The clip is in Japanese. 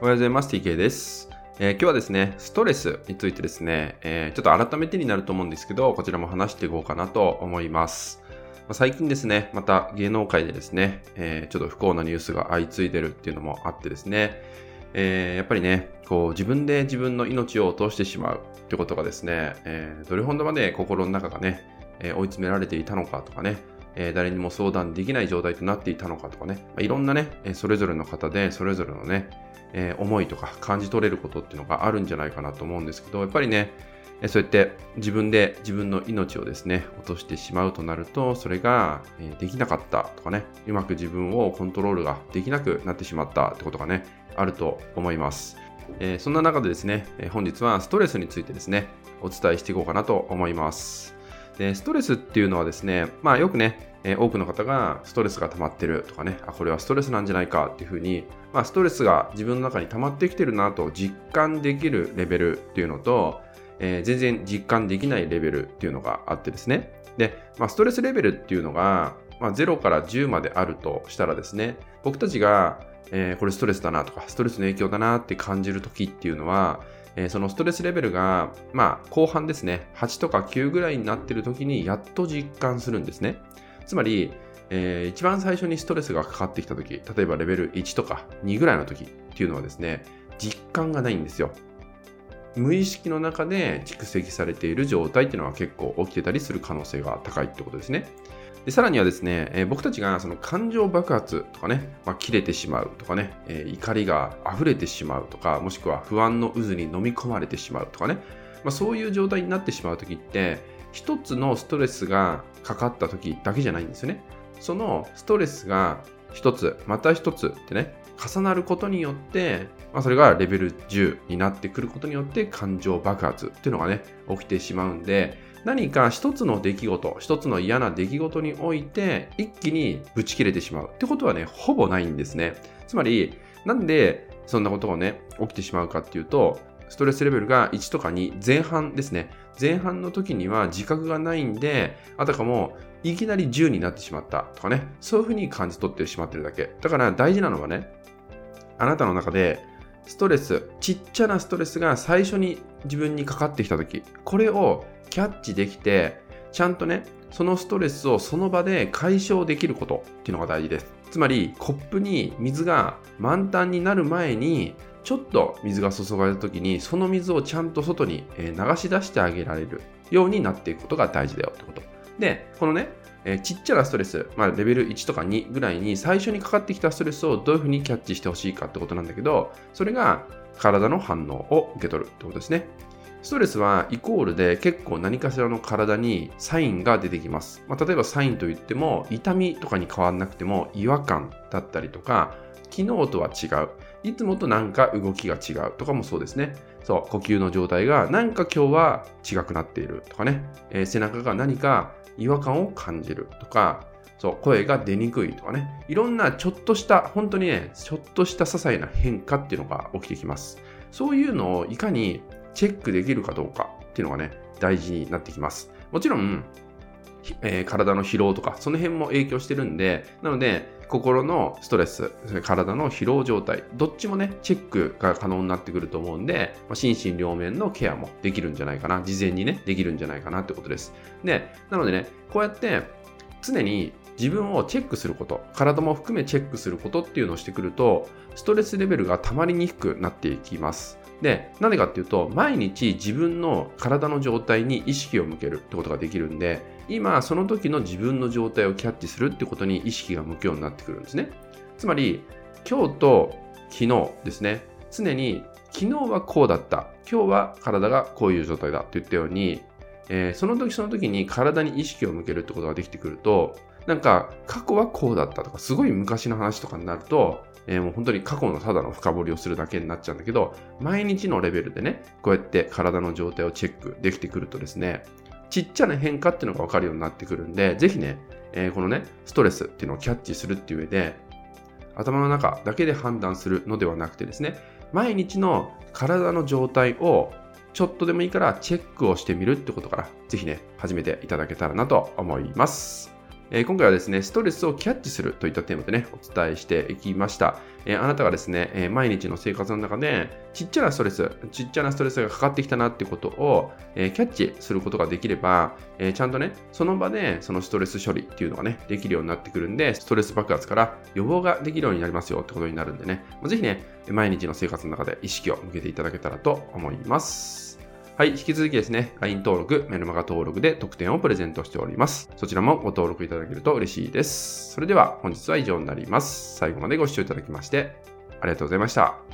おはようございます。TK です。えー、今日はですね、ストレスについてですね、えー、ちょっと改めてになると思うんですけど、こちらも話していこうかなと思います。ま、最近ですね、また芸能界でですね、えー、ちょっと不幸なニュースが相次いでるっていうのもあってですね、えやっぱりね、こう自分で自分の命を落としてしまうってことがですね、えどれほどまで心の中がね、え追い詰められていたのかとかね、え誰にも相談できない状態となっていたのかとかね、ま、いろんなね、それぞれの方でそれぞれのね、え思いとか感じ取れることっていうのがあるんじゃないかなと思うんですけど、やっぱりね、そうやって自分で自分の命をですね、落としてしまうとなると、それができなかったとかね、うまく自分をコントロールができなくなってしまったってことがね、あると思います。えそんな中でですね、本日はストレスについてですね、お伝えしていこうかなと思います。でストレスっていうのはですね、まあよくね、え、多くの方がストレスが溜まってるとかね、あ、これはストレスなんじゃないかっていうふうに、まあ、ストレスが自分の中に溜まってきてるなと実感できるレベルっていうのと、えー、全然実感できないレベルっていうのがあってですね。で、まあ、ストレスレベルっていうのが、まあ、0から10まであるとしたらですね、僕たちが、えー、これストレスだなとか、ストレスの影響だなって感じる時っていうのは、えー、そのストレスレベルが、まあ、後半ですね、8とか9ぐらいになってる時にやっと実感するんですね。つまり、えー、一番最初にストレスがかかってきた時、例えばレベル1とか2ぐらいの時っていうのはですね、実感がないんですよ。無意識の中で蓄積されている状態っていうのは結構起きてたりする可能性が高いってことですね。でさらにはですね、えー、僕たちがその感情爆発とかね、まあ、切れてしまうとかね、えー、怒りが溢れてしまうとか、もしくは不安の渦に飲み込まれてしまうとかね、まあ、そういう状態になってしまう時って、一つのストレスがかかった時だけじゃないんですよね。そのストレスが一つ、また一つってね、重なることによって、まあ、それがレベル10になってくることによって感情爆発っていうのがね、起きてしまうんで、何か一つの出来事、一つの嫌な出来事において、一気にブチ切れてしまうってことはね、ほぼないんですね。つまり、なんでそんなことがね、起きてしまうかっていうと、ストレスレベルが1とか2前半ですね。前半の時には自覚がないんで、あたかもいきなり10になってしまったとかね、そういうふうに感じ取ってしまってるだけ。だから大事なのはね、あなたの中でストレス、ちっちゃなストレスが最初に自分にかかってきた時、これをキャッチできて、ちゃんとね、そのストレスをその場で解消できることっていうのが大事です。つまり、コップに水が満タンになる前に、ちょっと水が注がれた時にその水をちゃんと外に流し出してあげられるようになっていくことが大事だよってこと。で、このね、えー、ちっちゃなストレス、まあ、レベル1とか2ぐらいに最初にかかってきたストレスをどういうふうにキャッチしてほしいかってことなんだけど、それが体の反応を受け取るってことですね。ストレスはイコールで結構何かしらの体にサインが出てきます。まあ、例えばサインといっても痛みとかに変わらなくても違和感だったりとか昨日とは違う。いつもとなんか動きが違うとかもそうですね。そう、呼吸の状態がなんか今日は違くなっているとかね、えー、背中が何か違和感を感じるとか、そう、声が出にくいとかね、いろんなちょっとした、本当にね、ちょっとした些細な変化っていうのが起きてきます。そういうのをいかにチェックできるかどうかっていうのがね、大事になってきます。もちろん、えー、体の疲労とか、その辺も影響してるんで、なので、心のストレス、体の疲労状態、どっちもね、チェックが可能になってくると思うんで、まあ、心身両面のケアもできるんじゃないかな、事前にね、できるんじゃないかなってことです。で、なのでね、こうやって常に自分をチェックすること、体も含めチェックすることっていうのをしてくると、ストレスレベルが溜まりにくくなっていきます。で、なぜかっていうと、毎日自分の体の状態に意識を向けるってことができるんで、今その時の自分の状態をキャッチするってことに意識が向くようになってくるんですね。つまり、今日と昨日ですね、常に昨日はこうだった、今日は体がこういう状態だって言ったように、えー、その時その時に体に意識を向けるってことができてくると、なんか過去はこうだったとか、すごい昔の話とかになると、えー、もう本当に過去のただの深掘りをするだけになっちゃうんだけど、毎日のレベルでね、こうやって体の状態をチェックできてくるとですね、ちっちゃな変化っていうのが分かるようになってくるんで、ぜひね、えー、このね、ストレスっていうのをキャッチするっていう上で、頭の中だけで判断するのではなくてですね、毎日の体の状態をちょっとでもいいからチェックをしてみるってことから、ぜひね、始めていただけたらなと思います。えー、今回はですね、ストレスをキャッチするといったテーマでね、お伝えしていきました。えー、あなたがですね、えー、毎日の生活の中で、ちっちゃなストレス、ちっちゃなストレスがかかってきたなってことを、えキャッチすることができれば、えちゃんとね、その場でそのストレス処理っていうのがね、できるようになってくるんで、ストレス爆発から予防ができるようになりますよってことになるんでね、ぜひね、毎日の生活の中で意識を向けていただけたらと思います。はい、引き続きですね、LINE 登録、メルマガ登録で特典をプレゼントしております。そちらもご登録いただけると嬉しいです。それでは本日は以上になります。最後までご視聴いただきましてありがとうございました。